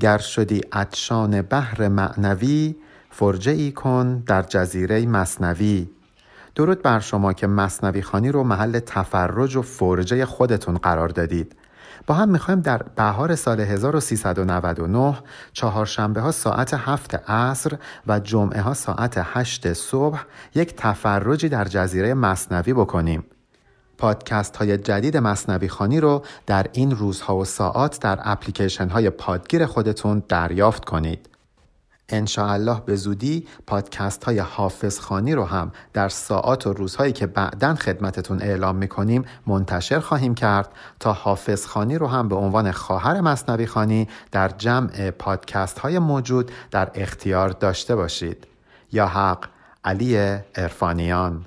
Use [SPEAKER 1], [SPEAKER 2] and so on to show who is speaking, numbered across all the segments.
[SPEAKER 1] گر شدی عطشان بحر معنوی فرجه ای کن در جزیره مصنوی. درود بر شما که مصنوی خانی رو محل تفرج و فرجه خودتون قرار دادید. با هم می‌خوایم در بهار سال 1399 چهارشنبه ها ساعت هفت عصر و جمعه ها ساعت هشت صبح یک تفرجی در جزیره مصنوی بکنیم. پادکست های جدید مصنوی خانی رو در این روزها و ساعات در اپلیکیشن های پادگیر خودتون دریافت کنید. الله به زودی پادکست های حافظ خانی رو هم در ساعات و روزهایی که بعدا خدمتتون اعلام می‌کنیم منتشر خواهیم کرد تا حافظ خانی رو هم به عنوان خواهر مصنوی خانی در جمع پادکست های موجود در اختیار داشته باشید. یا حق علی ارفانیان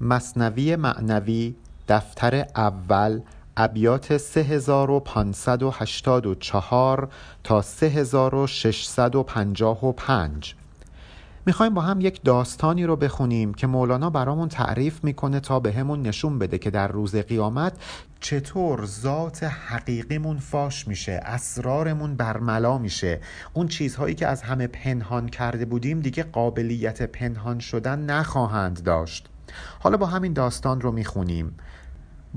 [SPEAKER 1] مصنوی معنوی دفتر اول ابیات 3584 تا 3655 می‌خوایم با هم یک داستانی رو بخونیم که مولانا برامون تعریف می‌کنه تا به همون نشون بده که در روز قیامت چطور ذات حقیقیمون فاش میشه اسرارمون برملا میشه. اون چیزهایی که از همه پنهان کرده بودیم دیگه قابلیت پنهان شدن نخواهند داشت. حالا با همین داستان رو می‌خونیم.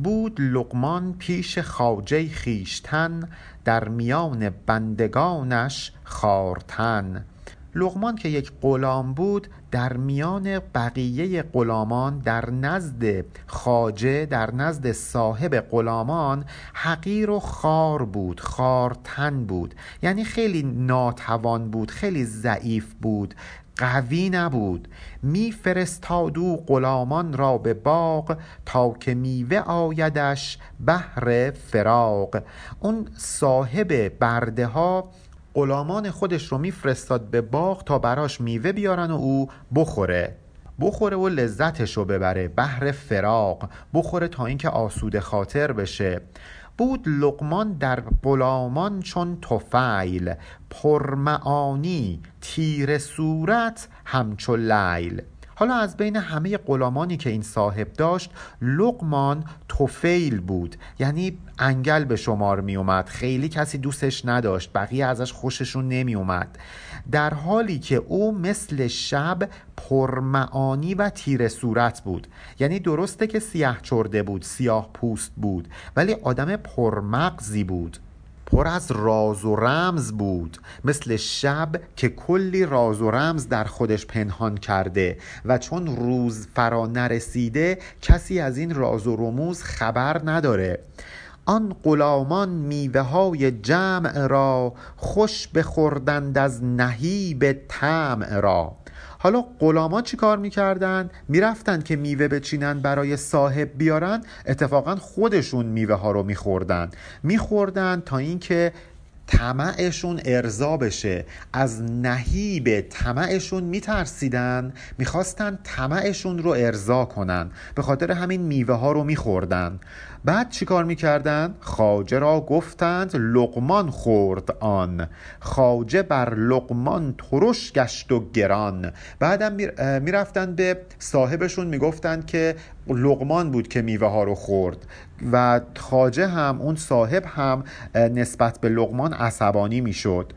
[SPEAKER 1] بود لقمان پیش خاجه خیشتن در میان بندگانش خارتن. لغمان که یک غلام بود در میان بقیه غلامان در نزد خاجه در نزد صاحب غلامان حقیر و خار بود خارتن بود. یعنی خیلی ناتوان بود خیلی ضعیف بود. قوی نبود. میفرستاد او غلامان را به باغ تا که میوه آیدش بهر فراغ. اون صاحب برده ها غلامان خودش رو میفرستاد به باغ تا براش میوه بیارن و او بخوره. بخوره و لذتش رو ببره. بهر فراغ. بخوره تا اینکه آسوده خاطر بشه. بود لقمان در غلامان چون توفیل پرمعانی تیر صورت همچو لیل. حالا از بین همه غلامانی که این صاحب داشت لقمان توفیل بود. یعنی انگل به شمار می اومد خیلی کسی دوستش نداشت. بقیه ازش خوششون نمی اومد در حالی که او مثل شب پرمعانی و تیر صورت بود. یعنی درسته که سیاه چرده بود سیاه پوست بود ولی آدم پرمغزی بود. پر از راز و رمز بود. مثل شب که کلی راز و رمز در خودش پنهان کرده و چون روز فرا نرسیده کسی از این راز و رموز خبر نداره. آن غلامان میوه های جمع را خوش بخوردند از نهیب طمع را. حالا غلامان چی کار می‌کردن؟ می‌رفتن که میوه بچینن برای صاحب بیارن. اتفاقا خودشون میوه ها رو میخوردن. میخوردن تا اینکه طمعشون ارضا بشه. از نهیب طمعشون میترسیدن می‌خواستن طمعشون رو ارضا کنن. به خاطر همین میوه ها رو میخوردن. بعد چیکار می‌کردند خاجه را گفتند لقمان خورد آن. خاجه بر لقمان ترش گشت و گران. بعدم می‌رفتند به صاحبشون می‌گفتند که لقمان بود که میوه ها رو خورد. و خاجه هم اون صاحب هم نسبت به لقمان عصبانی می‌شد.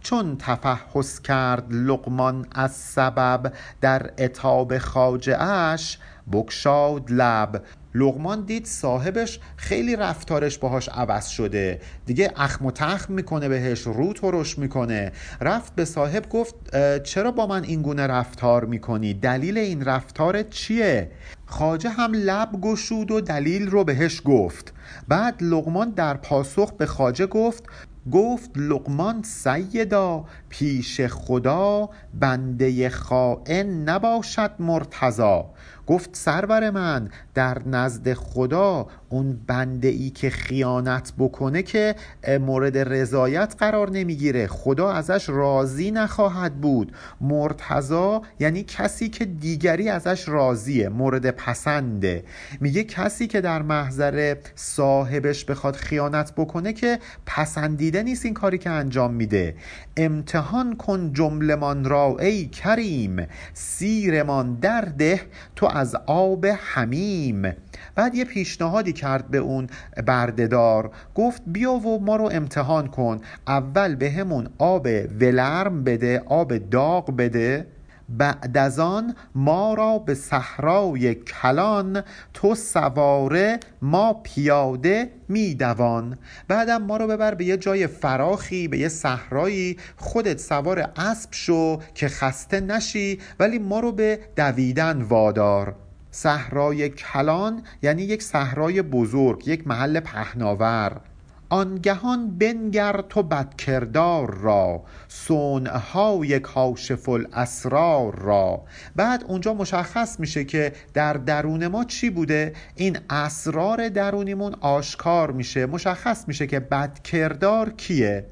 [SPEAKER 1] چون تفحص کرد لقمان از سبب در اتاب خاجه اش بکشاد لب. لغمان دید صاحبش خیلی رفتارش باهاش عوض شده. دیگه اخم و تخم می‌کنه بهش رو ترش می‌کنه. رفت به صاحب گفت چرا با من این گونه رفتار می‌کنی؟ دلیل این رفتار چیه؟ خاجه هم لب گشود و دلیل رو بهش گفت. بعد لغمان در پاسخ به خاجه گفت گفت لقمان سیدا پیش خدا بنده خائن نباشد مرتضا گفت سرور من در نزد خدا اون بنده ای که خیانت بکنه که مورد رضایت قرار نمی‌گیره. خدا ازش راضی نخواهد بود. مرتضا یعنی کسی که دیگری ازش راضیه مورد پسنده. میگه کسی که در محضر صاحبش بخواد خیانت بکنه که پسندیده نیست این کاری که انجام میده. امتحان کن جملمان را ای کریم. سیرمان درده تو از آب حمیم. بعد یه پیشنهادی کرد به اون بردهدار. گفت بیا و ما رو امتحان کن. اول به آب ولرم بده آب داغ بده. بعد از آن ما را به صحرای کلان تو سواره ما پیاده میدوان. بعدم ما رو ببر به یه جای فراخی به یه صحرایی خودت سوار اسب شو که خسته نشی ولی ما رو به دویدن وادار. صحرای کلان یعنی یک صحرای بزرگ یک محل پهناور. آنگهان بنگر تو بدکردار را صنعهای کاشف الاسرار را. بعد اونجا مشخص میشه که در درون ما چی بوده؟ این اسرار درونیمون آشکار میشه. مشخص میشه که بدکردار کیه؟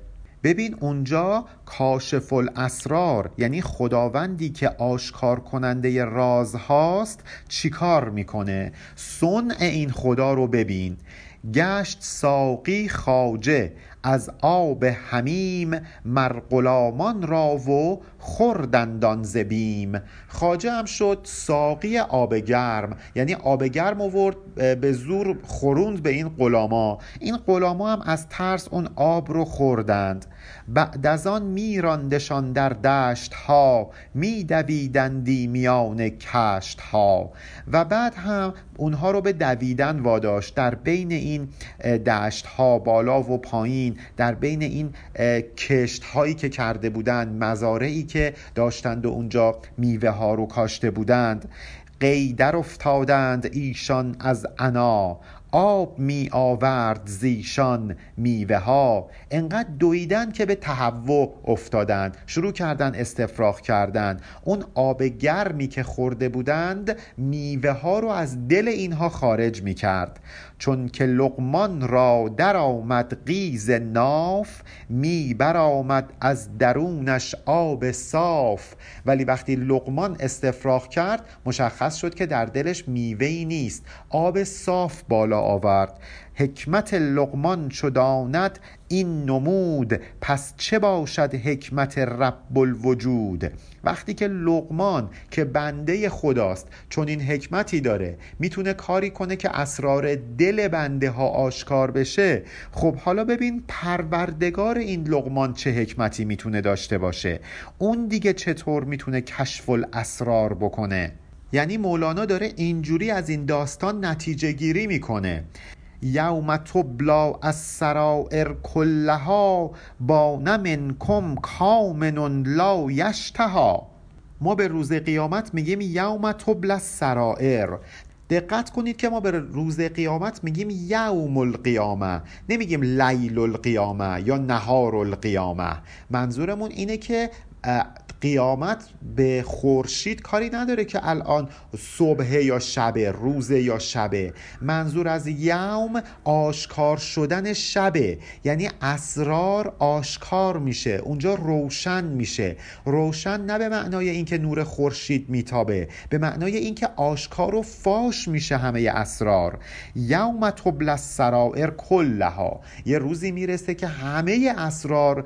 [SPEAKER 1] ببین اونجا کاشف الاسرار یعنی خداوندی که آشکار کننده راز هاست چیکار می‌کنه؟ صنع این خدا رو ببین. گشت ساقی خاجه از آب حمیم مر غلامان را و خوردندان زبیم خاجه هم شد ساقی آب گرم. یعنی آب گرم آورد به زور خوروند به این غلاما. این غلاما هم از ترس اون آب رو خوردند. بعد از آن میراندشان در دشت ها میدویدندی میان کشت ها و بعد هم اونها رو به دویدن واداشت. در بین این دشت ها بالا و پایین در بین این کشت هایی که کرده بودند مزارعی که داشتند و اونجا میوه ها رو کاشته بودند قیدر افتادند ایشان از انا. آب می آورد زیشان میوه ها انقدر دویدن که به تهوع افتادند. شروع کردن استفراغ کردن. اون آب گرمی که خورده بودند میوه ها رو از دل اینها خارج می کرد چون که لقمان را در آمد قیز ناف می برآمد از درونش آب صاف. ولی وقتی لقمان استفراغ کرد مشخص شد که در دلش میوهی نیست. آب صاف بالا آورد. حکمت لقمان شداند این نمود. پس چه باشد حکمت رب الوجود؟ وقتی که لقمان که بنده خداست چون این حکمتی داره می‌تونه کاری کنه که اسرار دل بنده ها آشکار بشه. خب حالا ببین پروردگار این لقمان چه حکمتی می‌تونه داشته باشه؟ اون دیگه چطور می‌تونه کشف الاسرار بکنه؟ یعنی مولانا داره اینجوری از این داستان نتیجه گیری می‌کنه. یوم تبلا از سرائر کلها با نمنکم کامن لا یشتها. ما به روز قیامت میگیم یوم تبلا سرائر دقت کنید که ما به روز قیامت میگیم یوم القیامه. نمیگیم لیل القیامه یا نهار القیامه. منظورمون اینه که قیامت به خورشید کاری نداره که الان صبح یا شبه روزه یا شبه منظور از یوم آشکار شدن شبه یعنی اسرار آشکار میشه. اونجا روشن میشه. روشن نه به معنای اینکه نور خورشید میتابه به معنای اینکه آشکار و فاش میشه همه اسرار. یوم تبل السرائر کلها. یه روزی می‌رسه که همه اسرار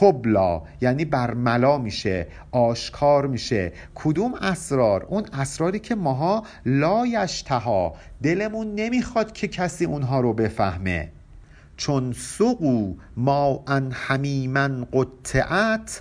[SPEAKER 1] تبلا یعنی برملا میشه آشکار میشه. کدوم اسرار؟ اون اسراری که ماها لایشتها دلمون نمی‌خواد که کسی اونها رو بفهمه. چون سقو ما ان حمیمن قطعت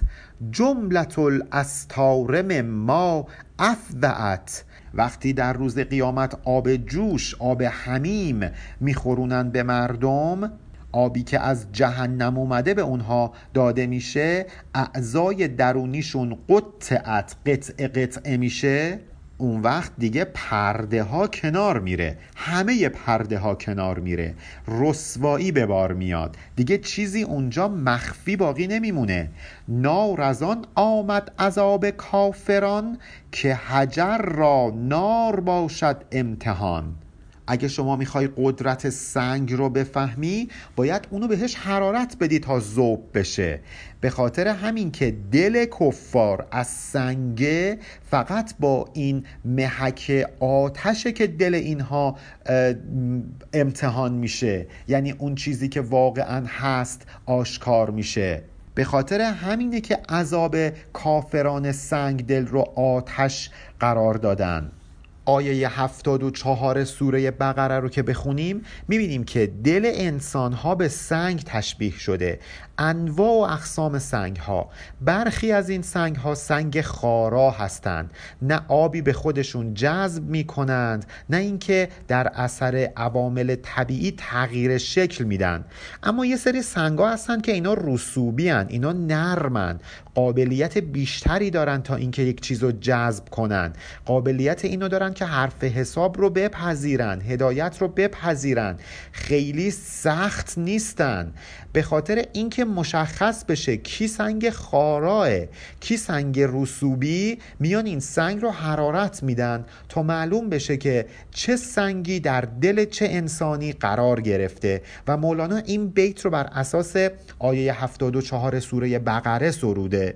[SPEAKER 1] جملت الاستار ما افضعت وقتی در روز قیامت آب جوش آب حمیم میخورونن به مردم آبی که از جهنم اومده به اونها داده میشه اعضای درونیشون قطعت قطع قطعه میشه. اون وقت دیگه پرده ها کنار میره. همه پرده ها کنار میره. رسوایی به بار میاد. دیگه چیزی اونجا مخفی باقی نمیمونه. نار از آن آمد عذاب کافران که حجر را نار باشد امتحان. اگه شما می‌خوای قدرت سنگ رو بفهمی باید اونو بهش حرارت بدی تا زوب بشه. به خاطر همین که دل کفار از سنگه فقط با این محک آتشه که دل اینها امتحان میشه. یعنی اون چیزی که واقعا هست آشکار میشه. به خاطر همینه که عذاب کافران سنگ دل رو آتش قرار دادن. آیه 74 سوره بقره رو که بخونیم می‌بینیم که دل انسان ها به سنگ تشبیه شده. انواع و اقسام سنگ ها برخی از این سنگ ها سنگ خارا هستند. نه آبی به خودشون جذب می کنند نه اینکه در اثر عوامل طبیعی تغییر شکل میدن. اما یه سری سنگ ها هستن که اینا رسوبی هن. اینا نرمن. قابلیت بیشتری دارن تا اینکه یک چیز رو جذب کنن. قابلیت اینو دارن که حرف حساب رو بپذیرن هدایت رو بپذیرن. خیلی سخت نیستن. به خاطر اینکه مشخص بشه کی سنگ خاراه کی سنگ رسوبی میان این سنگ رو حرارت میدن تا معلوم بشه که چه سنگی در دل چه انسانی قرار گرفته. و مولانا این بیت رو بر اساس آیه 74 سوره بقره سروده.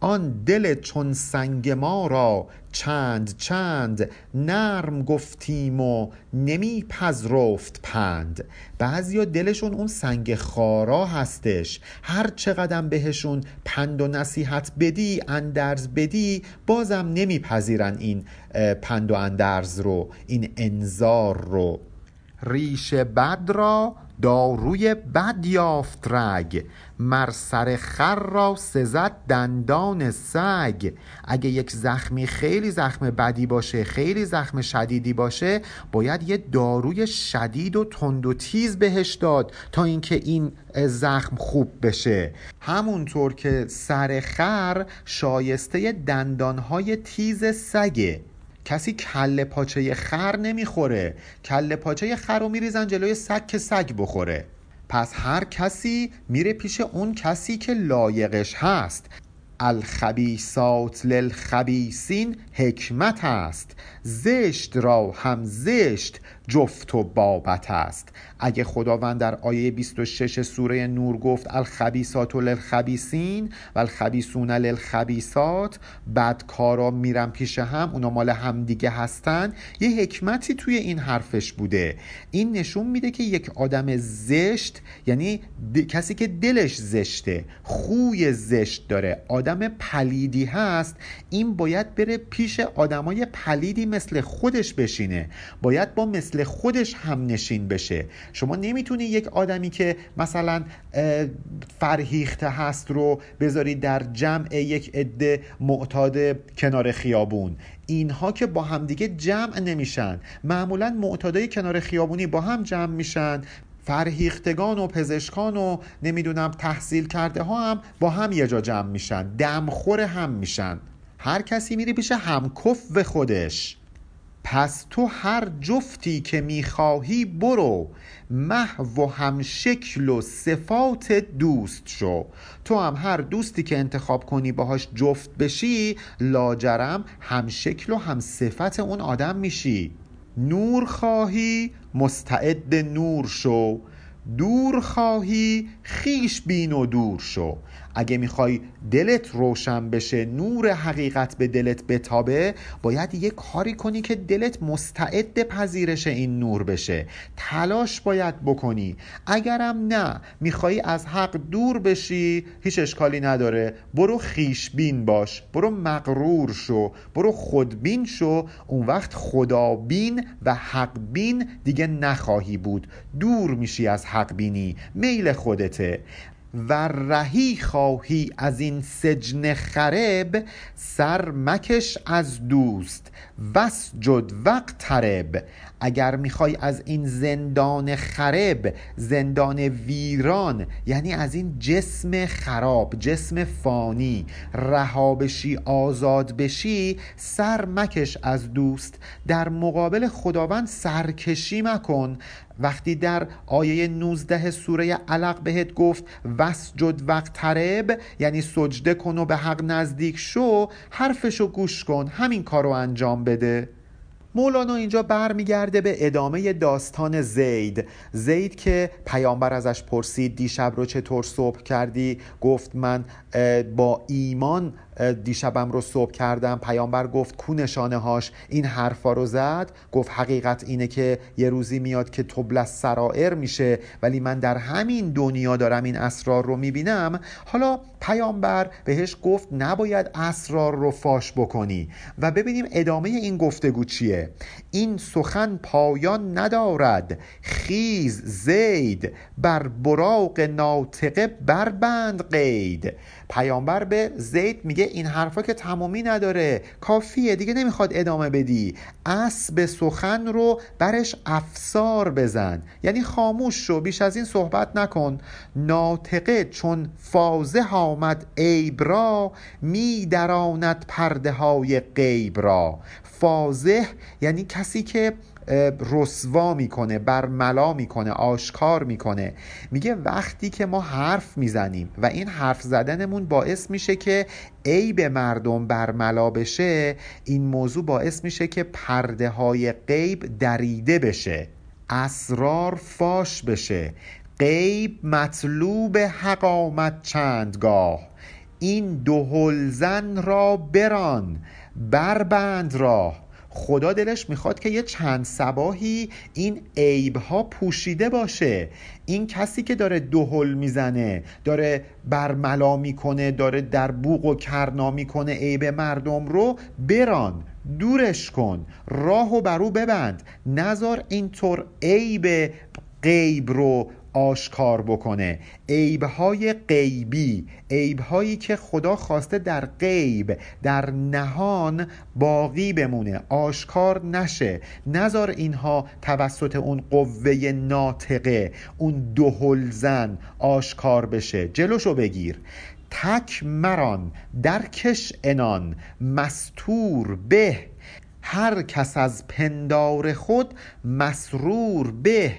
[SPEAKER 1] آن دل چون سنگ ما را چند چند نرم گفتیم و نمی پذرفت پند. بعضیا دلشون اون سنگ خارا هستش. هر چقدر بهشون پند و نصیحت بدی اندرز بدی بازم نمیپذیرن این پند و اندرز رو این انذار رو. ریش بد را داروی بد یافت رگ. مر سر خر را سزد دندان سگ. اگه یک زخمی خیلی زخم بدی باشه خیلی زخم شدیدی باشه باید یه داروی شدید و تند و تیز بهش داد تا اینکه این زخم خوب بشه. همونطور که سر خر شایسته دندانهای تیز سگه. کسی کله پاچه خر نمی‌خوره. کله پاچه خر رو میریزن جلوی سگ که سگ بخوره. پس هر کسی میره پیش اون کسی که لایقش هست. الخبیسات للخبیسین حکمت است. زشت را هم زشت. جفت و بابت است. اگه خداوند در آیه 26 سوره نور گفت الخبیسات للخبیسین و الخبیسون للخبیسات بدکارا میرن پیش هم اونا مال همدیگه هستن یه حکمتی توی این حرفش بوده. این نشون میده که یک آدم زشت یعنی کسی که دلش زشته خوی زشت داره آدم پلیدی هست. این باید بره پیش آدمای پلیدی مثل خودش بشینه. باید با مثل خودش هم نشین بشه. شما نمی‌تونی یک آدمی که مثلا فرهیخته هست رو بذارید در جمع یک عده معتاد کنار خیابون. اینها که با همدیگه جمع نمیشن. معمولا معتادای کنار خیابونی با هم جمع میشن. فرهیختگان و پزشکان و نمی‌دونم تحصیل کرده ها هم با هم یه جا جمع میشن. دمخور هم میشن. هر کسی میری پیش همکف و خودش. پس تو هر جفتی که می‌خواهی برو محو و هم شکل و صفات دوست شو. تو هم هر دوستی که انتخاب کنی باهاش جفت بشی لاجرم هم شکل و هم صفت اون آدم میشی. نور خواهی مستعد نور شو. دور خواهی خیش بین و دور شو. اگه می‌خوای دلت روشن بشه نور حقیقت به دلت بتابه باید یه کاری کنی که دلت مستعد پذیرش این نور بشه. تلاش باید بکنی. اگرم نه می‌خوای از حق دور بشی هیچ اشکالی نداره. برو خیشبین باش برو مغرور شو برو خودبین شو. اون وقت خدابین و حقبین دیگه نخواهی بود. دور میشی از حق بینی میل خودته. و رهی خواهی از این سجن خرب سر مکش از دوست وسجد وقت ترب اگر می‌خوای از این زندان خرب زندان ویران یعنی از این جسم خراب جسم فانی رها بشی آزاد بشی سر مکش از دوست. در مقابل خداوند سرکشی مکن. وقتی در آیه 19 سوره علق بهت گفت وسجد وقت ترب یعنی سجده کن و به حق نزدیک شو حرفشو گوش کن همین کارو انجام بده. مولانا اینجا برمیگرده به ادامه داستان زید. زید که پیامبر ازش پرسید دیشب رو چطور صبح کردی؟ گفت من با ایمان دیشبم رو صبح کردم پیامبر گفت کو نشانه هاش؟ این حرفا رو زد گفت حقیقت اینه که یه روزی میاد که تبل سرائر میشه ولی من در همین دنیا دارم این اسرار رو می‌بینم. حالا پیامبر بهش گفت نباید اسرار رو فاش بکنی. و ببینیم ادامه این گفتگو چیه. این سخن پایان ندارد خیز زید بر براق ناطقه بربند قید. پیامبر به زید میگه این حرفا که تمامی نداره کافیه دیگه نمی‌خواد ادامه بدی. اسب سخن رو برش افسار بزن. یعنی خاموش شو بیش از این صحبت نکن. ناطقه چون فازه آمد عیب را می دراند پرده های غیب را. فازه یعنی کسی که رسوا می‌کنه برملا می‌کنه آشکار می‌کنه. میگه وقتی که ما حرف می‌زنیم و این حرف زدنمون باعث میشه که عیب مردم برملا بشه این موضوع باعث میشه که پرده های غیب دریده بشه اسرار فاش بشه. غیب مطلوب حقامت چندگاه. این دو زن را بران. بربند راه. خدا دلش می‌خواد که یه چند سباهی این عیب ها پوشیده باشه. این کسی که داره دوهل می‌زنه داره برملا می‌کنه داره در بوق و کرنا می‌کنه عیب مردم رو بران دورش کن. راهو برو ببند. نزار اینطور عیب غیب رو آشکار بکنه. عیبهای غیبی عیبهایی که خدا خواسته در غیب در نهان باقی بمونه. آشکار نشه. نزار اینها توسط اون قوه ناطقه اون دهل زن آشکار بشه. جلوشو بگیر. تک مران درکش انان مستور به. هر کس از پندار خود مسرور به.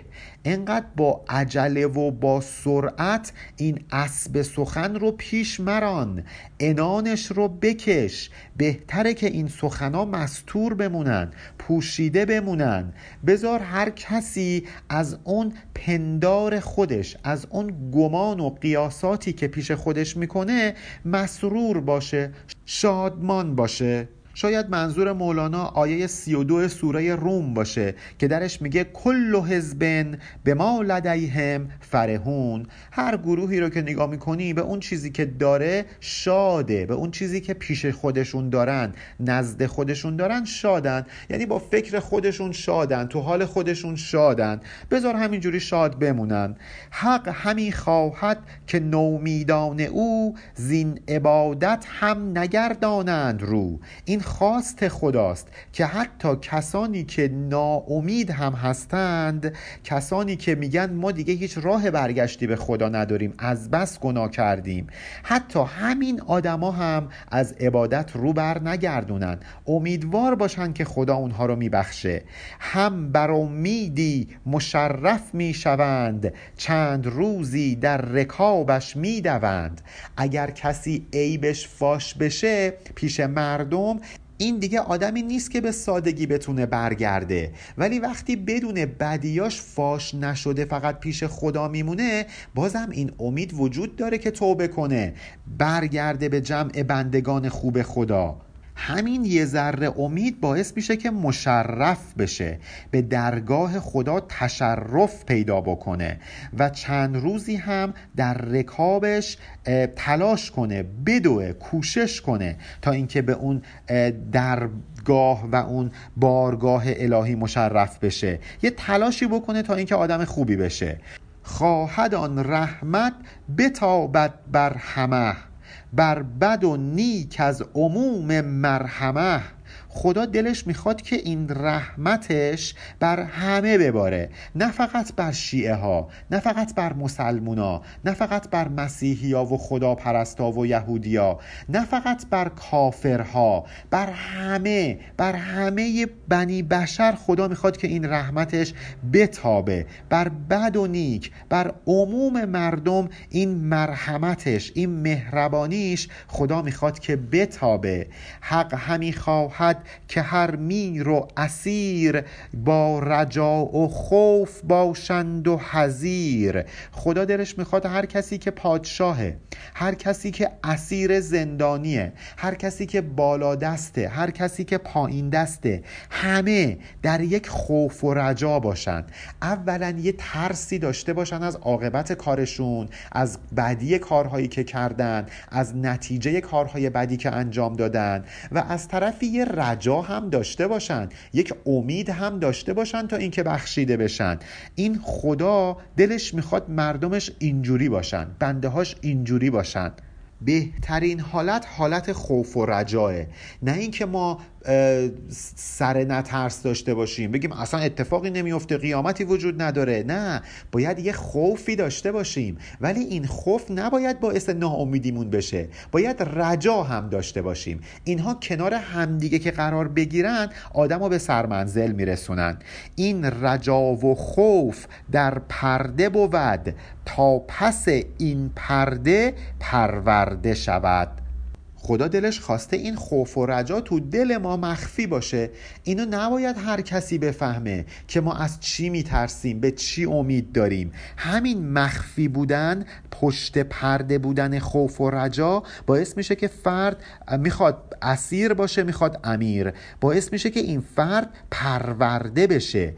[SPEAKER 1] انقدر با عجله و با سرعت این اسب سخن رو پیش مران. انانش رو بکش. بهتره که این سخنا مستور بمونن پوشیده بمونن. بذار هر کسی از اون پندار خودش از اون گمان و قیاساتی که پیش خودش می‌کنه مسرور باشه شادمان باشه. شاید منظور مولانا آیه 32 سوره روم باشه که درش میگه کل حزبن به ما لدیهم فرهون هر گروهی رو که نگاه می‌کنی به اون چیزی که داره شاده به اون چیزی که پیش خودشون دارن نزد خودشون دارن شادن. یعنی با فکر خودشون شادن تو حال خودشون شادن. بذار همینجوری شاد بمونن. حق همی خواهد که نومیدان او زین عبادت هم نگردانند رو. این خواست خداست که حتی کسانی که ناامید هم هستند کسانی که میگن ما دیگه هیچ راه برگشتی به خدا نداریم از بس گناه کردیم. حتی همین آدما هم از عبادت رو بر نگردونن. امیدوار باشن که خدا اونها رو میبخشه. هم بر امیدی مشرف می‌شوند چند روزی در رکابش می‌دوند. اگر کسی عیبش فاش بشه پیش مردم این دیگه آدمی نیست که به سادگی بتونه برگرده. ولی وقتی بدون بدیاش فاش نشده فقط پیش خدا میمونه بازم این امید وجود داره که توبه کنه. برگرده به جمع بندگان خوب خدا. همین یه ذره امید باعث میشه که مشرف بشه به درگاه خدا تشرف پیدا بکنه و چند روزی هم در رکابش تلاش کنه بدوه کوشش کنه تا اینکه به اون درگاه و اون بارگاه الهی مشرف بشه. یه تلاشی بکنه تا اینکه آدم خوبی بشه. خواهد آن رحمت بتابد بر همه. بر بد و نیک از عموم مرحمه. خدا دلش می‌خواد که این رحمتش بر همه بباره. نه فقط بر شیعه ها نه فقط بر مسلمونا نه فقط بر مسیحی و خدا پرستا و یهودیا نه فقط بر کافرها بر همه بر همه بنی بشر خدا می‌خواد که این رحمتش بتابه. بر بد و نیک بر عموم مردم این مرحمتش این مهربانیش خدا می‌خواد که بتابه. حق همی خواهد که هر میر و اسیر با رجا و خوف باشند و حزیر خدا دلش می‌خواد هر کسی که پادشاهه هر کسی که اسیر زندانیه هر کسی که بالا دسته هر کسی که پایین دسته همه در یک خوف و رجا باشند. اولا یه ترسی داشته باشن از عاقبت کارشون از بدی کارهایی که کردن از نتیجه کارهای بدی که انجام دادن و از طرفی یه رجا هم داشته باشن یک امید هم داشته باشن تا اینکه بخشیده بشن. این خدا دلش می‌خواد مردمش اینجوری باشن. بنده هاش اینجوری باشن. بهترین حالت حالت خوف و رجاه نه اینکه ما سر نترس داشته باشیم. بگیم اصلا اتفاقی نمیفته قیامتی وجود نداره. نه باید یه خوفی داشته باشیم. ولی این خوف نباید باعث ناامیدیمون بشه. باید رجا هم داشته باشیم. اینها کنار همدیگه که قرار بگیرن آدم رو به سرمنزل میرسونن. این رجا و خوف در پرده بود. تا پس این پرده پرورده شود. خدا دلش خواسته این خوف و رجا تو دل ما مخفی باشه. اینو نباید هر کسی بفهمه که ما از چی میترسیم به چی امید داریم. همین مخفی بودن پشت پرده بودن خوف و رجا باعث میشه که فرد می‌خواد اسیر باشه می‌خواد امیر. باعث میشه که این فرد پرورده بشه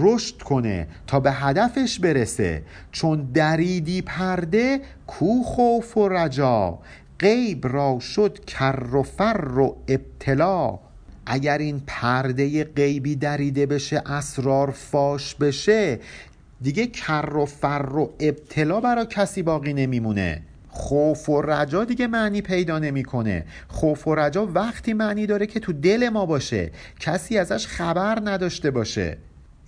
[SPEAKER 1] رشد کنه تا به هدفش برسه. چون دریدی پرده کو خوف و رجا. غیب را شد کر و فر و ابتلا. اگر این پرده غیبی دریده بشه اسرار فاش بشه دیگه کر و فر و ابتلا برا کسی باقی نمیمونه. خوف و رجا دیگه معنی پیدا نمی‌کنه. خوف و رجا وقتی معنی داره که تو دل ما باشه. کسی ازش خبر نداشته باشه.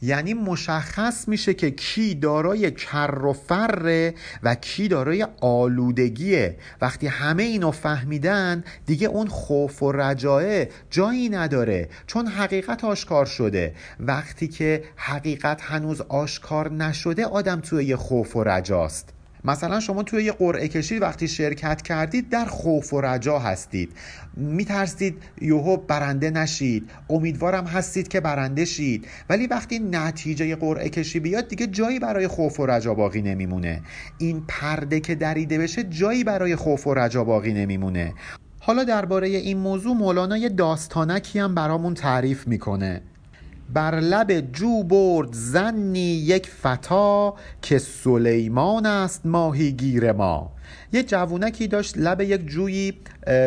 [SPEAKER 1] یعنی مشخص میشه که کی دارای کر و فره و کی دارای آلودگیه وقتی همه اینو فهمیدن دیگه اون خوف و رجایه جایی نداره چون حقیقت آشکار شده. وقتی که حقیقت هنوز آشکار نشده آدم توی خوف و رجاست. مثلا شما توی یه قرعه کشی وقتی شرکت کردید در خوف و رجا هستید. میترسید یوهو برنده نشید. امیدوارم هستید که برنده شید. ولی وقتی نتیجه قرعه کشی بیاد دیگه جایی برای خوف و رجا باقی نمیمونه. این پرده که دریده بشه جایی برای خوف و رجا باقی نمیمونه. حالا درباره این موضوع مولانا یه داستانکی هم برامون تعریف می‌کنه. بر لب جو برد زنی یک فتا که سلیمان است ماهیگیر ما. یه جوونکی داشت لب یک جویی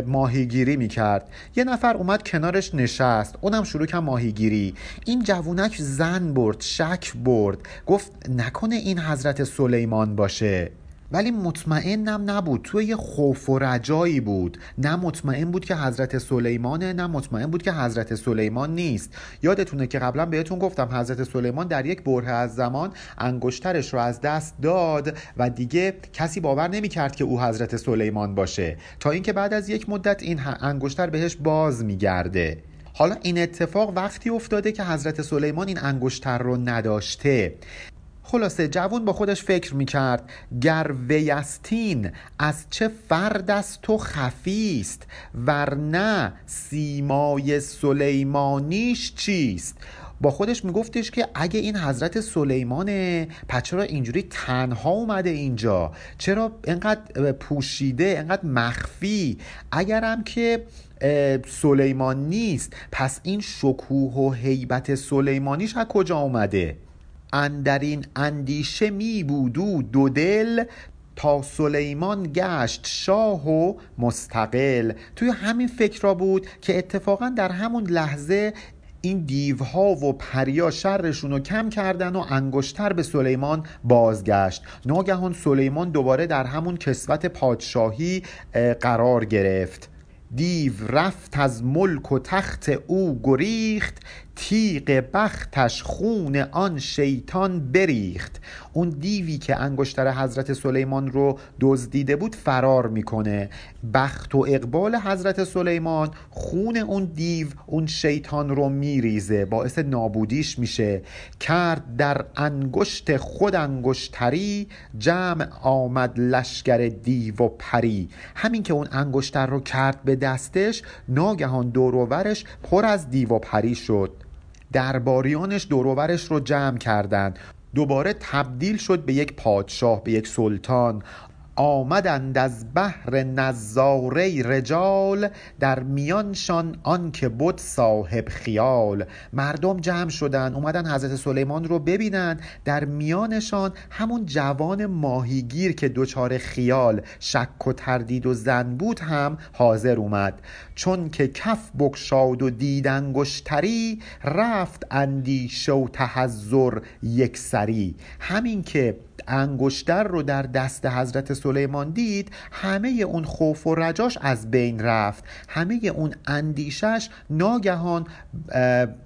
[SPEAKER 1] ماهیگیری می‌کرد. یه نفر اومد کنارش نشست. اونم شروع کرد ماهیگیری. این جوونک زن برد شک برد. گفت نکنه این حضرت سلیمان باشه. ولی مطمئنم نبود. توی یه خوف و رجایی بود. نه مطمئن بود که حضرت سلیمانه نه مطمئن بود که حضرت سلیمان نیست. یادتونه که قبلا بهتون گفتم حضرت سلیمان در یک بره از زمان انگشترش رو از دست داد و دیگه کسی باور نمی‌کرد که او حضرت سلیمان باشه. تا اینکه بعد از یک مدت این انگشتر بهش باز میگرده. حالا این اتفاق وقتی افتاده که حضرت سلیمان این انگشتر رو نداشته. خلاصه جوون با خودش فکر می‌کرد گر ویستین از چه فرد از تو خفیست ورنه سیمای سلیمانیش چیست؟ با خودش میگفتش که اگه این حضرت سلیمانه پس چرا اینجوری تنها اومده اینجا؟ چرا اینقدر پوشیده اینقدر مخفی؟ اگرم که سلیمان نیست پس این شکوه و حیبت سلیمانیش از کجا اومده؟ اندرین اندیشه می بودو دو دل تا سلیمان گشت شاه و مستقل. توی همین فکر را بود که اتفاقا در همون لحظه این دیوها و پریا شرشون رو کم کردن و انگشتر به سلیمان بازگشت. ناگهان سلیمان دوباره در همون کسوت پادشاهی قرار گرفت. دیو رفت از ملک و تخت او گریخت. تیغ بختش خون آن شیطان بریخت. اون دیوی که انگشتر حضرت سلیمان رو دزدیده بود فرار می‌کنه. بخت و اقبال حضرت سلیمان خون اون دیو اون شیطان رو میریزه. باعث نابودیش میشه. کرد در انگشت خود انگشتری جمع آمد لشگر دیو و پری. همین که اون انگشتر رو کرد به دستش ناگهان دوروورش پر از دیو و پری شد. درباریانش دوروورش رو جمع کردند. دوباره تبدیل شد به یک پادشاه به یک سلطان. آمدند از بحر نظاره رجال در میانشان آن که بود صاحب خیال. مردم جمع شدن اومدن حضرت سلیمان رو ببینن در میانشان همون جوان ماهیگیر که دوچار خیال شک و تردید و زن بود هم حاضر اومد. چون که کف بکشاد و دید انگشتری رفت اندیشه و تحذر یک سری همین که انگشتر رو در دست حضرت سلیمان دید همه اون خوف و رجاش از بین رفت. همه اون اندیشش ناگهان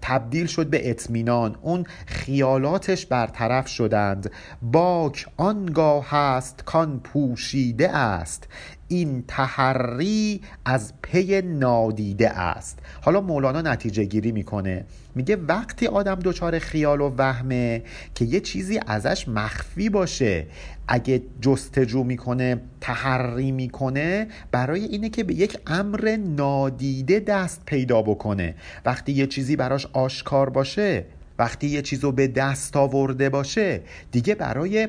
[SPEAKER 1] تبدیل شد به اطمینان. اون خیالاتش برطرف شدند. باک آنگاه هست کان پوشیده است. این تحری از پی نادیده است. حالا مولانا نتیجه گیری می‌کنه. میگه وقتی آدم دچار خیال و وهمه که یه چیزی ازش مخفی باشه اگه جستجو می‌کنه تحری می‌کنه برای اینه که به یک امر نادیده دست پیدا بکنه. وقتی یه چیزی براش آشکار باشه وقتی یه چیزو به دست آورده باشه دیگه برای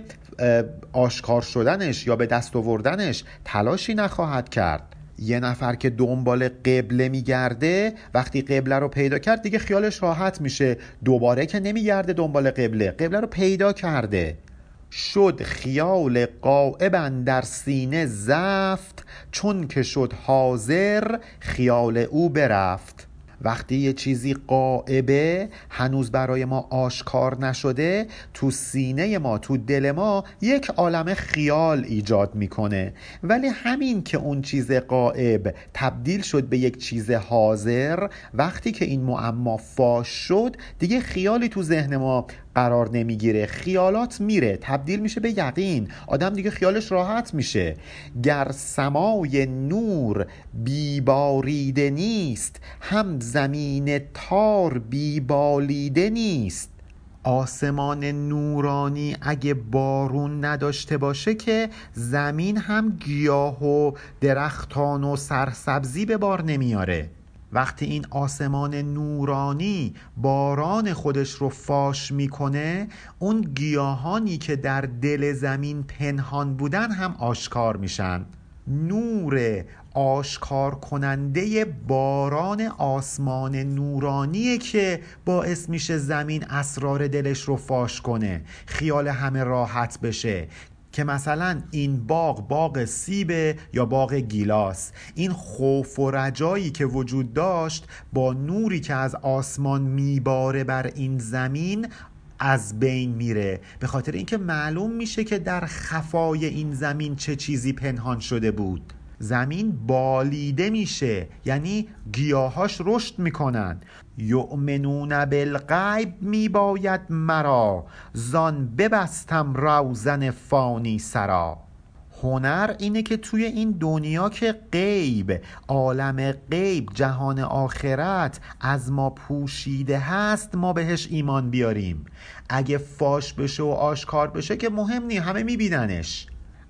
[SPEAKER 1] آشکار شدنش یا به دست آوردنش تلاشی نخواهد کرد. یه نفر که دنبال قبله میگرده وقتی قبله رو پیدا کرد دیگه خیالش راحت میشه. دوباره که نمیگرده دنبال قبله قبله رو پیدا کرده. شد خیال قائبا در سینه زفت چون که شد حاضر خیال او برفت. وقتی یه چیزی قائبه هنوز برای ما آشکار نشده تو سینه ما تو دل ما یک عالم خیال ایجاد می‌کنه. ولی همین که اون چیز قائب تبدیل شد به یک چیز حاضر وقتی که این معما فاش شد دیگه خیالی تو ذهن ما قرار نمی‌گیره. خیالات میره. تبدیل میشه به یقین. آدم دیگه خیالش راحت میشه. گر سمای نور بیباریده نیست هم زمین تار بیبالیده نیست. آسمان نورانی اگه بارون نداشته باشه که زمین هم گیاه و درختان و سرسبزی به بار نمیاره. وقتی این آسمان نورانی باران خودش رو فاش می‌کنه اون گیاهانی که در دل زمین پنهان بودن هم آشکار میشن. نور آشکار کننده باران آسمان نورانیه که باعث میشه زمین اسرار دلش رو فاش کنه خیال همه راحت بشه. که مثلا این باغ باغ سیبه یا باغ گیلاس. این خوف و رجایی که وجود داشت با نوری که از آسمان میباره بر این زمین از بین میره. به خاطر اینکه معلوم میشه که در خفای این زمین چه چیزی پنهان شده بود. زمین بالیده میشه. یعنی گیاهاش رشد می‌کنن. یؤمنون بالغیب میباید مرا. زان ببستم روزن فانی سرا. هنر اینه که توی این دنیا که غیب عالم غیب جهان آخرت از ما پوشیده هست ما بهش ایمان بیاریم. اگه فاش بشه و آشکار بشه که مهم نی همه میبیننش.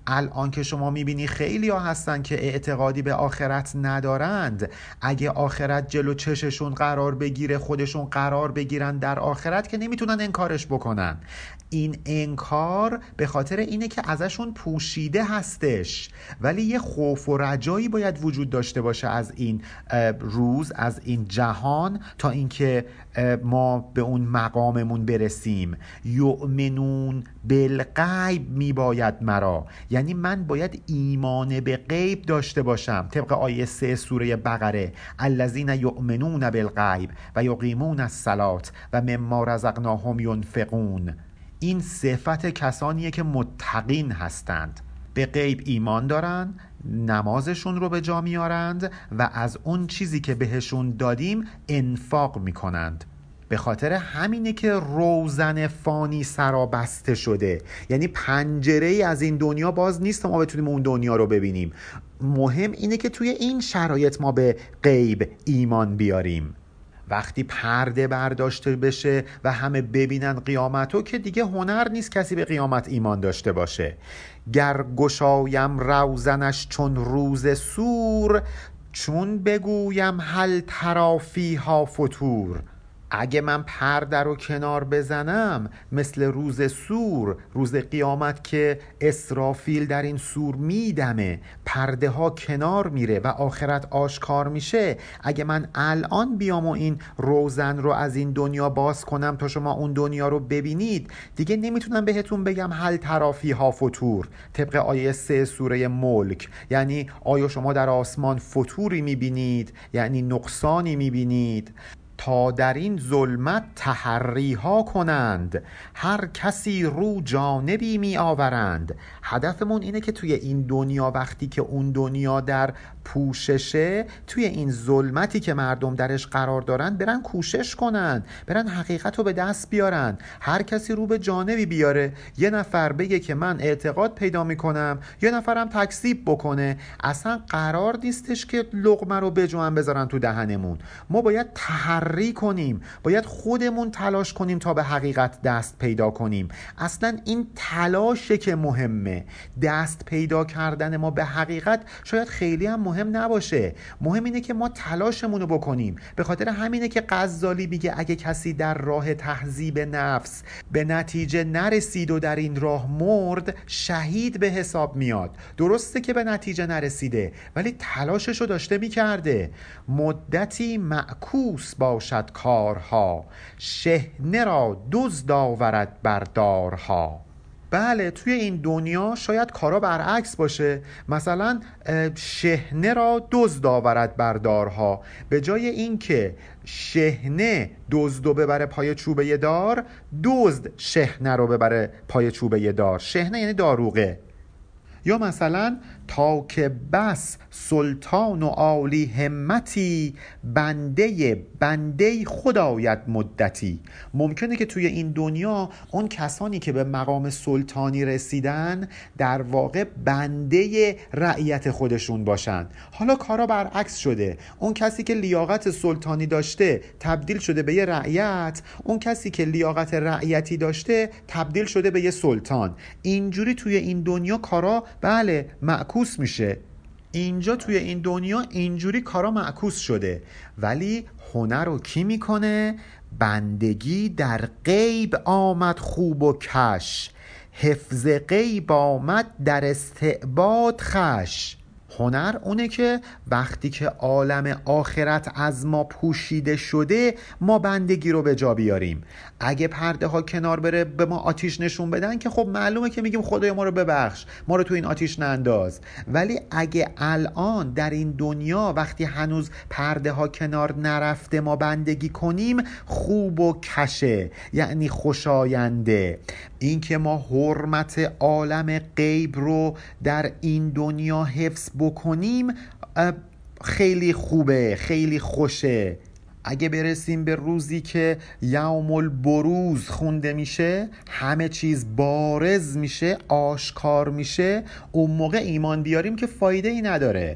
[SPEAKER 1] الان که شما می‌بینی خیلی ها هستن که اعتقادی به آخرت ندارند. اگه آخرت جلو چششون قرار بگیره خودشون قرار بگیرن در آخرت که نمی‌تونن انکارش بکنن. این انکار به خاطر اینه که ازشون پوشیده هستش. ولی یه خوف و رجایی باید وجود داشته باشه از این روز از این جهان تا اینکه ما به اون مقاممون برسیم. یؤمنون بالغیب میباید مرا. یعنی من باید ایمان به غیب داشته باشم. طبق آیه سه سوره بقره. الذین یؤمنون بالغیب و یقیمون الصلات و مما رزقناهم ینفقون. این صفت کسانیه که متقین هستند. به غیب ایمان دارند نمازشون رو به جا میارند و از اون چیزی که بهشون دادیم انفاق می‌کنند. به خاطر همینه که روزن فانی سرا بسته شده. یعنی پنجره ای از این دنیا باز نیست ما بتونیم اون دنیا رو ببینیم. مهم اینه که توی این شرایط ما به غیب ایمان بیاریم. وقتی پرده برداشته بشه و همه ببینن قیامتو که دیگه هنر نیست کسی به قیامت ایمان داشته باشه. گر گشایم روزنش چون روز سور چون بگویم هل ترافی ها فتور. اگه من پرده رو کنار بزنم مثل روز سور روز قیامت که اسرافیل در این سور میدمه پرده ها کنار میره و آخرت آشکار میشه. اگه من الان بیام و این روزن رو از این دنیا باز کنم تا شما اون دنیا رو ببینید دیگه نمی‌تونم بهتون بگم هل ترافی ها فتور طبق آیه سه سوره ملک. یعنی آیا شما در آسمان فتوری می‌بینید؟ یعنی نقصانی می‌بینید؟ تا در این ظلمت تحری ها کنند. هر کسی رو جانبی می آورند هدفمون اینه که توی این دنیا وقتی که اون دنیا در پوششه توی این ظلمتی که مردم درش قرار دارن برن کوشش کنن برن حقیقت رو به دست بیارن. هر کسی رو به جانبی بیاره. یه نفر بگه که من اعتقاد پیدا می‌کنم یه نفرم تکذیب بکنه. اصلا قرار نیستش که لغمه رو بجوان بذارن تو دهنمون. ما باید تحری کنیم باید خودمون تلاش کنیم تا به حقیقت دست پیدا کنیم. اصلا این تلاشه که مهمه. دست پیدا کردن ما به حقیقت شاید خیلی هم مهم مهم نباشه. مهم اینه که ما تلاشمون رو بکنیم. به خاطر همینه که غزالی میگه اگه کسی در راه تهذیب نفس به نتیجه نرسید و در این راه مرد شهید به حساب میاد. درسته که به نتیجه نرسیده ولی تلاشش رو داشته می‌کرده. مدتی معکوس باشد کارها. شهنه را دزد آورد بردارها بله توی این دنیا شاید کارا برعکس باشه. مثلا شهنه را دزد آورد بردارها به جای اینکه شهنه دزد و ببره پای چوبه دار دزد شهنه رو ببره پای چوبه دار. شهنه یعنی داروغه. یا مثلا تا که بس سلطان و عالی همتی بنده بنده خدایت مدتی. ممکنه که توی این دنیا اون کسانی که به مقام سلطانی رسیدن در واقع بنده رعیت خودشون باشن. حالا کارا برعکس شده. اون کسی که لیاقت سلطانی داشته تبدیل شده به یه رعیت اون کسی که لیاقت رعیتی داشته تبدیل شده به یه سلطان. اینجوری توی این دنیا کارا بله معکوس میشه. اینجا توی این دنیا اینجوری کارا معکوس شده. ولی هنر رو کی می‌کنه؟ بندگی در غیب آمد خوب و کش. حفظ غیب آمد در استعباد خش. هنر اونه که وقتی که عالم آخرت از ما پوشیده شده ما بندگی رو به جا بیاریم. اگه پرده ها کنار بره به ما آتیش نشون بدن که خب معلومه که میگیم خدای ما رو ببخش ما رو تو این آتیش ننداز. ولی اگه الان در این دنیا وقتی هنوز پرده ها کنار نرفته ما بندگی کنیم خوب و کشه یعنی خوشاینده. اینکه ما حرمت عالم غیب رو در این دنیا حفظ بکنیم خیلی خوبه خیلی خوشه. اگه برسیم به روزی که یوم البروز خونده میشه همه چیز بارز میشه آشکار میشه اون موقع ایمان بیاریم که فایده ای نداره.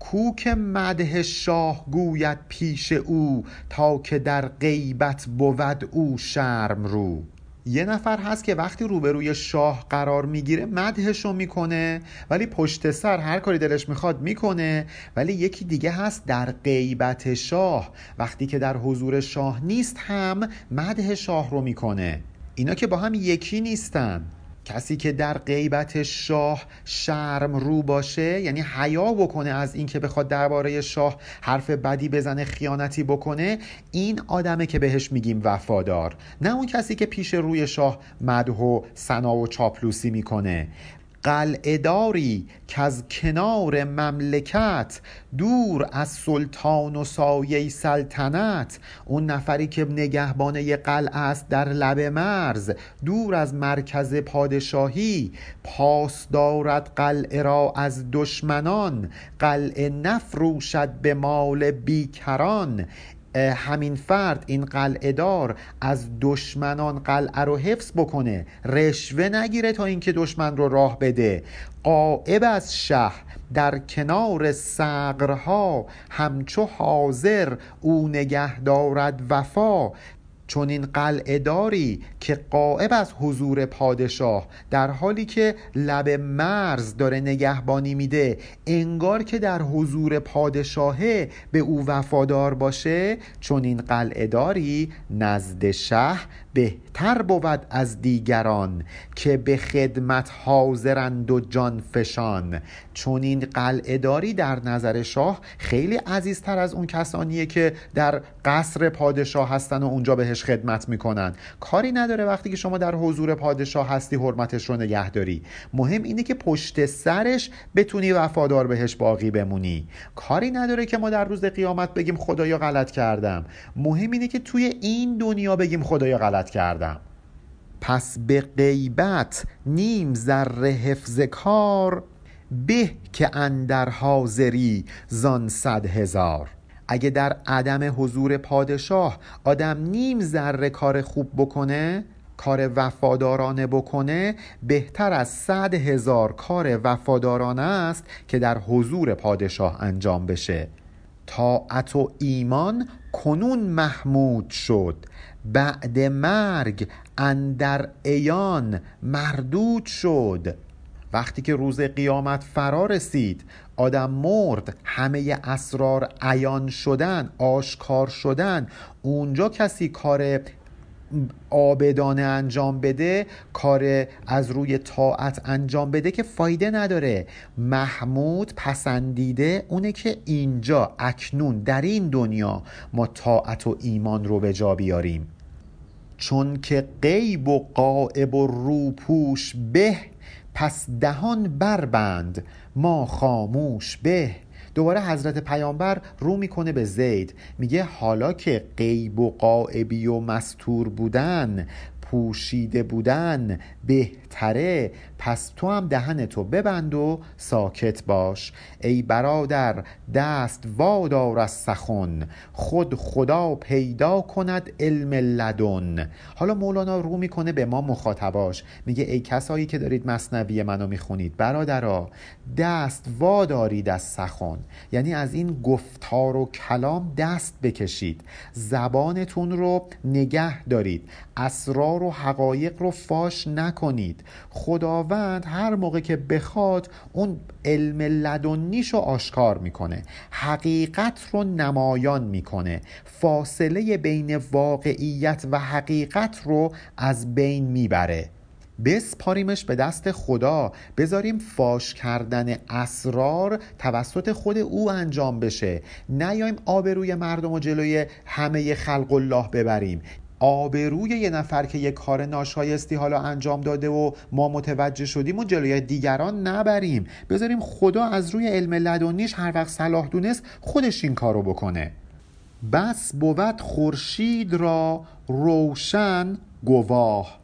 [SPEAKER 1] کوک مده شاه گوید پیش او تا که در غیبت بود او شرم رو. یه نفر هست که وقتی روبروی شاه قرار می‌گیره مدهشو می‌کنه ولی پشت سر هر کاری دلش می‌خواد می‌کنه. ولی یکی دیگه هست در غیبت شاه. وقتی که در حضور شاه نیست هم مده شاه رو می‌کنه. اینا که با هم یکی نیستن. کسی که در غیبت شاه شرم رو باشه یعنی حیا بکنه از اینکه بخواد درباره شاه حرف بدی بزنه خیانتی بکنه این آدمه که بهش میگیم وفادار. نه اون کسی که پیش روی شاه مدح و سنا و چاپلوسی می‌کنه. قلعهداری که از کنار مملکت دور از سلطان و سایه سلطنت. اون نفری که نگهبان یه قلعه است در لب مرز دور از مرکز پادشاهی. پاس دارد قلعه را از دشمنان قلعه نفروشد به مال بیکران. همین فرد این قلعه دار از دشمنان قلعه رو حفظ بکنه رشوه نگیره تا اینکه دشمن رو راه بده. قائب از شهر در کنار سقرها همچو حاضر او نگه دارد وفا. چون این قلعه داری که قائب از حضور پادشاه در حالی که لب مرز داره نگهبانی میده انگار که در حضور پادشاهه به او وفادار باشه چون این قلعه داری نزد شه بهتر بود از دیگران که به خدمت حاضرند و جان فشان. چون این قلعه داری در نظر شاه خیلی عزیزتر از اون کسانیه که در قصر پادشاه هستن و اونجا بهش خدمت می‌کنن. کاری نداره وقتی که شما در حضور پادشاه هستی حرمتش رو نگه داری. مهم اینه که پشت سرش بتونی وفادار بهش باقی بمونی. کاری نداره که ما در روز قیامت بگیم خدایا غلط کردم. مهم اینه که توی این دنیا بگیم خدایا غلط کردم. پس به غیبت نیم ذره حفظ کار به که اندر حاضری زان صد هزار. اگه در عدم حضور پادشاه آدم نیم ذره کار خوب بکنه کار وفادارانه بکنه بهتر از صد هزار کار وفادارانه است که در حضور پادشاه انجام بشه. طاعت و ایمان کنون محمود شد. بعد مرگ اندر ایان مردود شد. وقتی که روز قیامت فرا رسید آدم مرد همه اسرار عیان شدن آشکار شدن. اونجا کسی کار آبدانه انجام بده کار از روی طاعت انجام بده که فایده نداره. محمود پسندیده اونه که اینجا اکنون در این دنیا ما طاعت و ایمان رو به جا بیاریم. چون که غیب و قائب و روپوش به پس دهان بربند ما خاموش به. دوباره حضرت پیامبر رو می‌کنه به زید میگه حالا که غیب و قائبی و مستور بودن پوشیده بودن بهتره پس تو هم دهن تو ببند و ساکت باش. ای برادر دست وادار از سخن. خود خدا پیدا کند علم لدن. حالا مولانا رو می‌کنه به ما مخاطباش. میگه ای کسایی که دارید مصنوی منو می‌خونید برادرا دست وادارید از سخن. یعنی از این گفتار و کلام دست بکشید. زبانتون رو نگه دارید. اسرار و حقایق رو فاش نکنید. خداوند هر موقع که بخواد اون علم لدنیش رو آشکار می‌کنه. حقیقت رو نمایان می‌کنه. فاصله بین واقعیت و حقیقت رو از بین می‌بره. بسپاریمش به دست خدا. بذاریم فاش کردن اسرار توسط خود او انجام بشه. نیایم آبروی مردم و جلوی همه خلق الله ببریم. آبروی یه نفر که یه کار ناشایستی حالا انجام داده و ما متوجه شدیم و جلوی دیگران نبریم. بذاریم خدا از روی علم لدنیش هر وقت صلاح دونست خودش این کارو بکنه. بس بود خورشید را روشن گواه.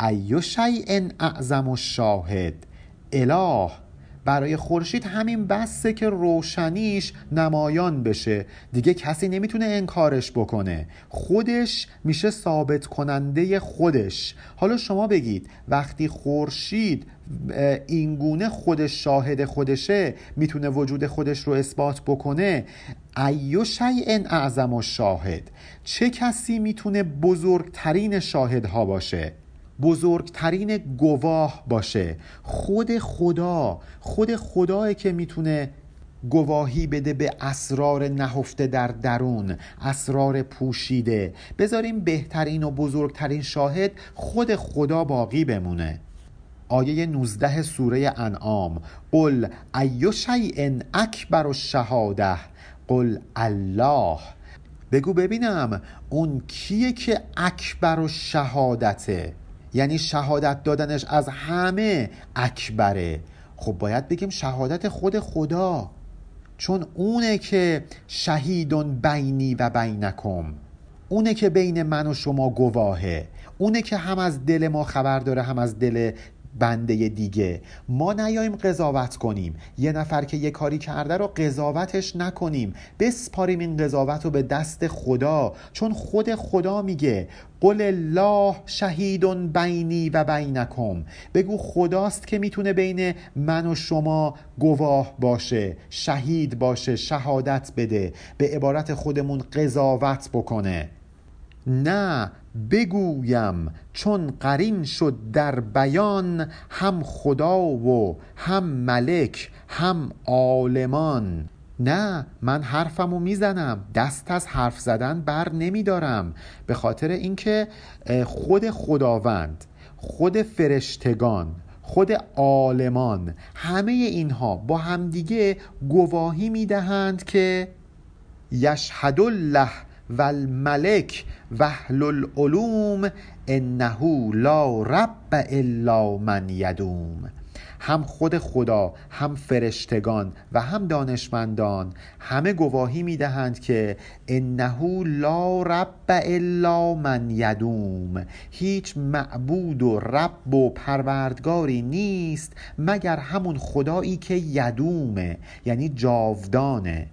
[SPEAKER 1] ایو شیء اعظم و شاهد اله. برای خورشید همین بسته که روشنیش نمایان بشه. دیگه کسی نمی‌تونه انکارش بکنه. خودش میشه ثابت کننده خودش. حالا شما بگید وقتی خورشید اینگونه خودش شاهد خودشه می‌تونه وجود خودش رو اثبات بکنه؟ ایو شیء اعظم و شاهد. چه کسی می‌تونه بزرگترین شاهدها باشه؟ بزرگترین گواه باشه. خود خدا خود خداه که می‌تونه گواهی بده به اسرار نهفته در درون اسرار پوشیده. بذاریم بهترین و بزرگترین شاهد خود خدا باقی بمونه. آیه 19 سوره انعام. قل ایو شیء اکبر الشهاده. قل الله. بگو ببینم اون کیه که اکبر و یعنی شهادت دادنش از همه اکبره. خب باید بگیم شهادت خود خدا. چون اونه که شهیدون بینی و بینکم. اونه که بین من و شما گواهه. اونه که هم از دل ما خبر داره هم از دل بنده دیگه. ما نیاییم قضاوت کنیم. یه نفر که یه کاری کرده رو قضاوتش نکنیم. بسپاریم این قضاوت رو به دست خدا چون خود خدا میگه قل الله شهید بینی و بینکم. بگو خداست که می‌تونه بین من و شما گواه باشه شهید باشه شهادت بده. به عبارت خودمون قضاوت بکنه. نه بگویم چون قرین شد در بیان هم خدا و هم ملک هم عالمان. نه من حرفمو می‌زنم. دست از حرف زدن بر نمیدارم. به خاطر اینکه خود خداوند خود فرشتگان خود عالمان همه اینها با همدیگه گواهی می‌دهند که یشهد الله و الملک وحل العلوم انه لا رب الا من یدوم. هم خود خدا هم فرشتگان و هم دانشمندان همه گواهی می‌دهند که انه لا رب الا من یدوم. هیچ معبود و رب و پروردگاری نیست مگر همون خدایی که یدومه یعنی جاودانه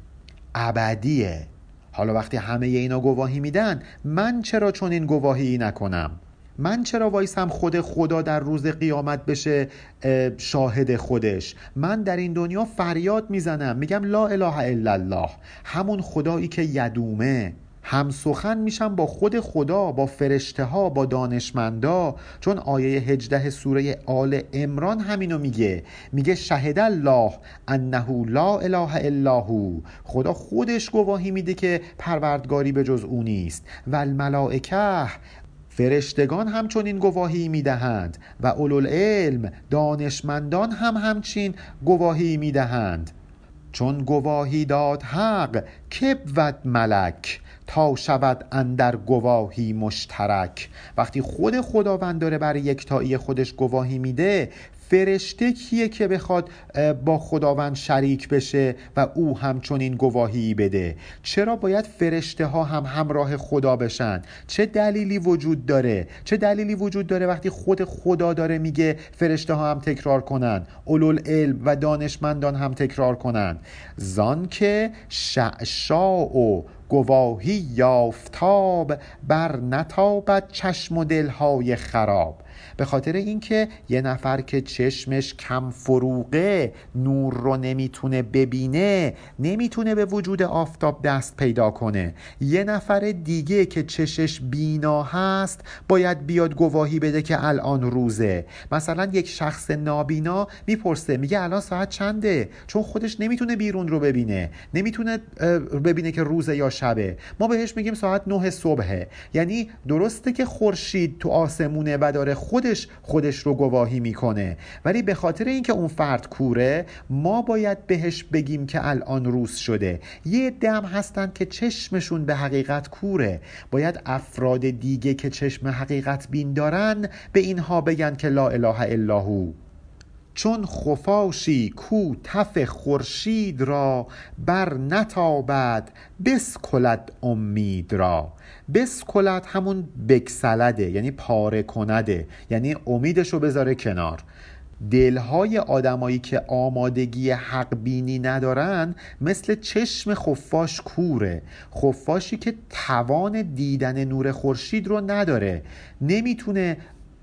[SPEAKER 1] ابدیه. حالا وقتی همه اینا گواهی میدن من چرا چون این گواهی نکنم؟ من چرا وایسم خود خدا در روز قیامت بشه شاهد خودش؟ من در این دنیا فریاد می‌زنم میگم لا اله الا الله همون خدایی که یدومه. هم میشم با خود خدا با فرشته ها با دانشمندا. چون آیه 18 سوره آل امران همینو میگه. میگه شهد الله انه لا اله الا هو. خدا خودش گواهی میده که پروردگاری به جز او نیست. و الملائکه فرشتگان همچون این گواهی می‌دهند و اولوالعلم دانشمندان هم همچین گواهی می‌دهند. چون گواهی داد حق کبود ملک. تا شود اندر گواهی مشترک. وقتی خود خداوند داره برای یکتایی خودش گواهی میده فرشته کیه که بخواد با خداوند شریک بشه و او همچنین گواهی بده؟ چرا باید فرشته ها هم همراه خدا بشن؟ چه دلیلی وجود داره؟ چه دلیلی وجود داره وقتی خود خدا داره میگه فرشته ها هم تکرار کنن اولول علم و دانشمندان هم تکرار کنن؟ زان که شعشاع و گواهی یافتاب بر نتابد چشم و دلهای خراب. به خاطر اینکه یه نفر که چشمش کم فروغه نور رو نمی‌تونه ببینه نمی‌تونه به وجود آفتاب دست پیدا کنه. یه نفر دیگه که چشش بینا هست باید بیاد گواهی بده که الان روزه. مثلا یک شخص نابینا می‌پرسه میگه الان ساعت چنده؟ چون خودش نمی‌تونه بیرون رو ببینه. نمی‌تونه ببینه که روزه یا شبه. ما بهش میگیم ساعت نه صبحه. یعنی درسته که خورشید تو آسمونه و داره خودش خودش رو گواهی می‌کنه. ولی به خاطر اینکه اون فرد کوره ما باید بهش بگیم که الان روز شده. یه دم هستن که چشمشون به حقیقت کوره. باید افراد دیگه که چشم حقیقت بین دارن به اینها بگن که لا اله الا هو. چون خفاشی کو تف خورشید را بر نتابد بسکلد امید را. بسکلد همون بکسلده یعنی پاره کنده یعنی امیدشو بذاره کنار. دلهای آدمایی که آمادگی حق بینی ندارن مثل چشم خفاش کوره. خفاشی که توان دیدن نور خورشید رو نداره. نمی‌تونه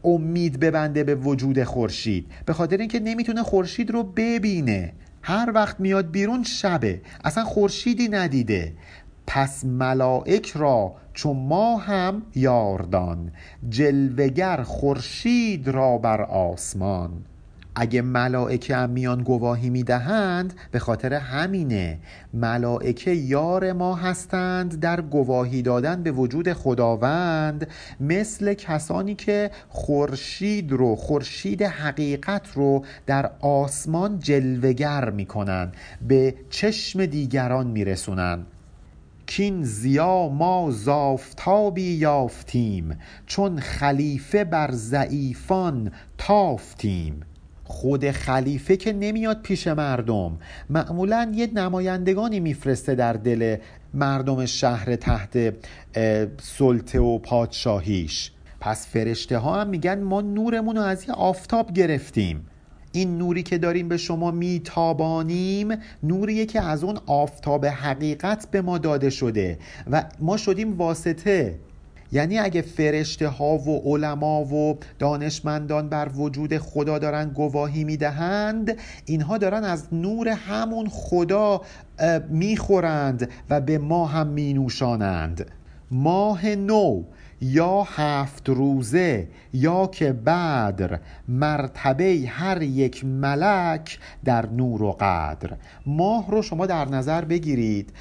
[SPEAKER 1] امید ببنده به وجود خورشید. به خاطر اینکه نمی‌تونه خورشید رو ببینه. هر وقت میاد بیرون شبه. اصلا خورشیدی ندیده. پس ملائک را چون ما هم یاردان جلوگر خورشید را بر آسمان. اگه ملائکه هم میان گواهی می‌دهند به خاطر همینه. ملائکه یار ما هستند در گواهی دادن به وجود خداوند مثل کسانی که خورشید رو خورشید حقیقت رو در آسمان جلوگر می‌کنن به چشم دیگران میرسونن. کین زیا ما زافتابی یافتیم چون خلیفه بر ضعیفان تافتیم. خود خلیفه که نمیاد پیش مردم. معمولا یه نمایندگانی میفرسته در دل مردم شهر تحت سلطه و پادشاهیش. پس فرشته ها هم میگن ما نورمون رو از یه آفتاب گرفتیم. این نوری که داریم به شما میتابانیم نوریه که از اون آفتاب حقیقت به ما داده شده. و ما شدیم واسطه. یعنی اگه فرشته ها و علما و دانشمندان بر وجود خدا دارن گواهی می‌دهند اینها دارن از نور همون خدا می‌خورند و به ما هم مینوشانند. ماه نو یا هفت روزه یا که بدر مرتبه هر یک ملک در نور و قدر. ماه رو شما در نظر بگیرید.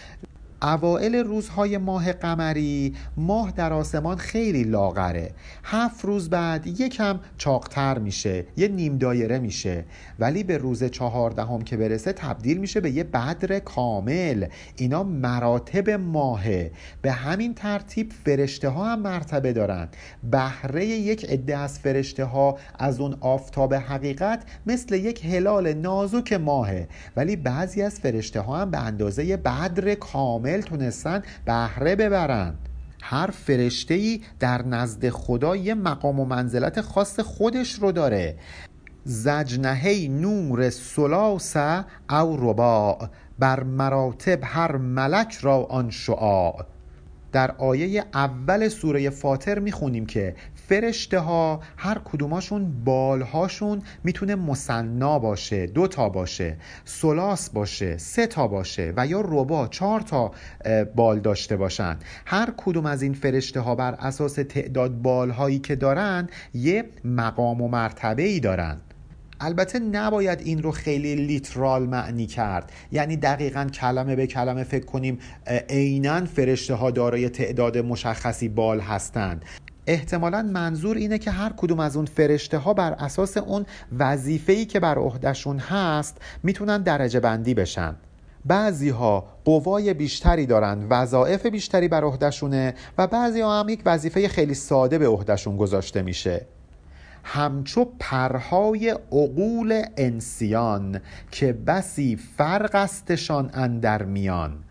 [SPEAKER 1] اوائل روزهای ماه قمری ماه در آسمان خیلی لاغره. هفت روز بعد یکم چاقتر میشه یه نیم دایره میشه. ولی به روز چهاردهم که برسه تبدیل میشه به یه بدر کامل. اینا مراتب ماهه. به همین ترتیب فرشته ها هم مرتبه دارن. بهره یک عده از فرشته ها از اون آفتاب حقیقت مثل یک هلال نازک ماهه. ولی بعضی از فرشته ها هم به اندازه بدر کامل کامل تونستن بهره ببرن. هر فرشته ای در نزد خدا یه مقام و منزلت خاص خودش رو داره. زجنهی نور سلاسه او رباع بر مراتب هر ملک را آن شعاع. در آیه اول سوره فاطر می‌خونیم که فرشته ها هر کدوماشون بالهاشون می‌تونه مصنا باشه دو تا باشه سلاس باشه سه تا باشه و یا ربا چهار تا بال داشته باشن. هر کدوم از این فرشته ها بر اساس تعداد بالهایی که دارن یه مقام و مرتبه ای دارن. البته نباید این رو خیلی لیترال معنی کرد. یعنی دقیقا کلمه به کلمه فکر کنیم عینا فرشته ها دارای تعداد مشخصی بال هستند. احتمالا منظور اینه که هر کدوم از اون فرشته ها بر اساس اون وظیفه‌ای که بر عهدهشون هست می‌تونن درجه بندی بشن. بعضی ها قوای بیشتری دارن وظایف بیشتری بر عهدهشونه و بعضی ها هم یک وظیفه خیلی ساده به عهدهشون گذاشته میشه. همچو پرهای عقول انسیان که بسی فرق استشان اندر میان.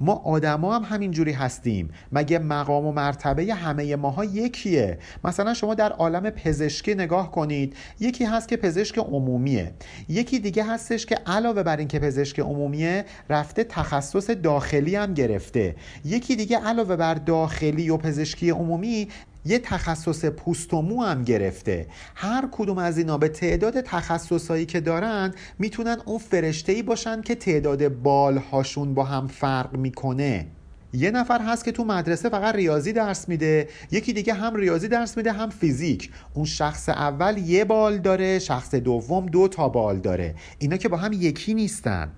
[SPEAKER 1] ما آدما هم همینجوری هستیم. مگه مقام و مرتبه همه ماها یکیه؟ مثلا شما در عالم پزشکی نگاه کنید. یکی هست که پزشک عمومیه. یکی دیگه هستش که علاوه بر اینکه پزشک عمومیه رفته تخصص داخلی هم گرفته. یکی دیگه علاوه بر داخلی و پزشکی عمومی یه تخصص پوست و مو هم گرفته. هر کدوم از اینا به تعداد تخصصهایی که دارن می‌تونن اون فرشته ای باشن که تعداد بالهاشون با هم فرق می‌کنه. یه نفر هست که تو مدرسه فقط ریاضی درس میده یکی دیگه هم ریاضی درس میده هم فیزیک. اون شخص اول یه بال داره شخص دوم دو تا بال داره. اینا که با هم یکی نیستن.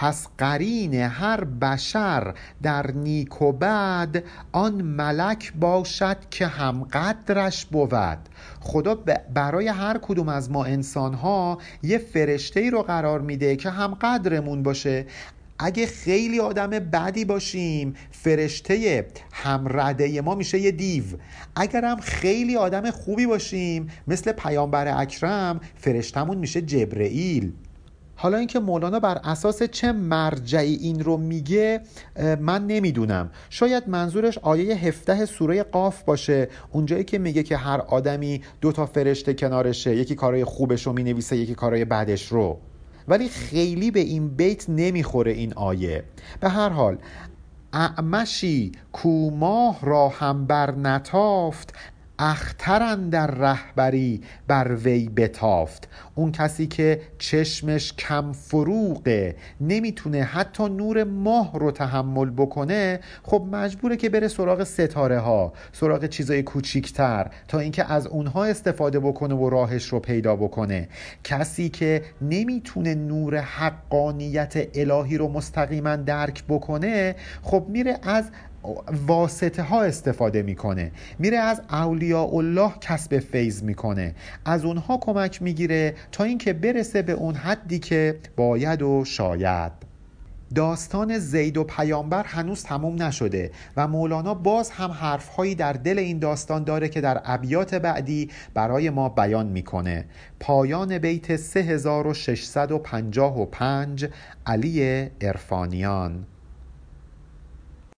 [SPEAKER 1] پس قرین هر بشر در نیک و بد آن ملک باشد که هم قدرش بود. خدا برای هر کدوم از ما انسان ها یه فرشته رو قرار میده که هم قدرمون باشه. اگه خیلی آدم بدی باشیم فرشته همرده ما میشه یه دیو. اگرم خیلی آدم خوبی باشیم مثل پیامبر اکرم فرشتمون میشه جبرئیل. حالا اینکه مولانا بر اساس چه مرجعی این رو میگه من نمی‌دونم. شاید منظورش آیه 17 سوره قاف باشه. اونجایی که میگه که هر آدمی دو تا فرشته کنارشه یکی کارای خوبش رو می‌نویسه یکی کارای بدش رو. ولی خیلی به این بیت نمی‌خوره این آیه. به هر حال اعمشی کوماه را هم بر نتافت اخترن در رهبری بر وی بتافت. اون کسی که چشمش کم فروغه نمی‌تونه حتی نور ماه رو تحمل بکنه خب مجبوره که بره سراغ ستاره ها سراغ چیزای کوچیکتر تا اینکه از اونها استفاده بکنه و راهش رو پیدا بکنه. کسی که نمی‌تونه نور حقانیت الهی رو مستقیما درک بکنه خب میره از واسطه ها استفاده می‌کنه. میره از اولیاء الله کسب فیض می‌کنه. از اونها کمک می‌گیره تا اینکه برسه به اون حدی که باید و شاید. داستان زید و پیامبر هنوز تموم نشده و مولانا باز هم حرفهایی در دل این داستان داره که در ابیات بعدی برای ما بیان می‌کنه. پایان بیت 3655 علی ارفانیان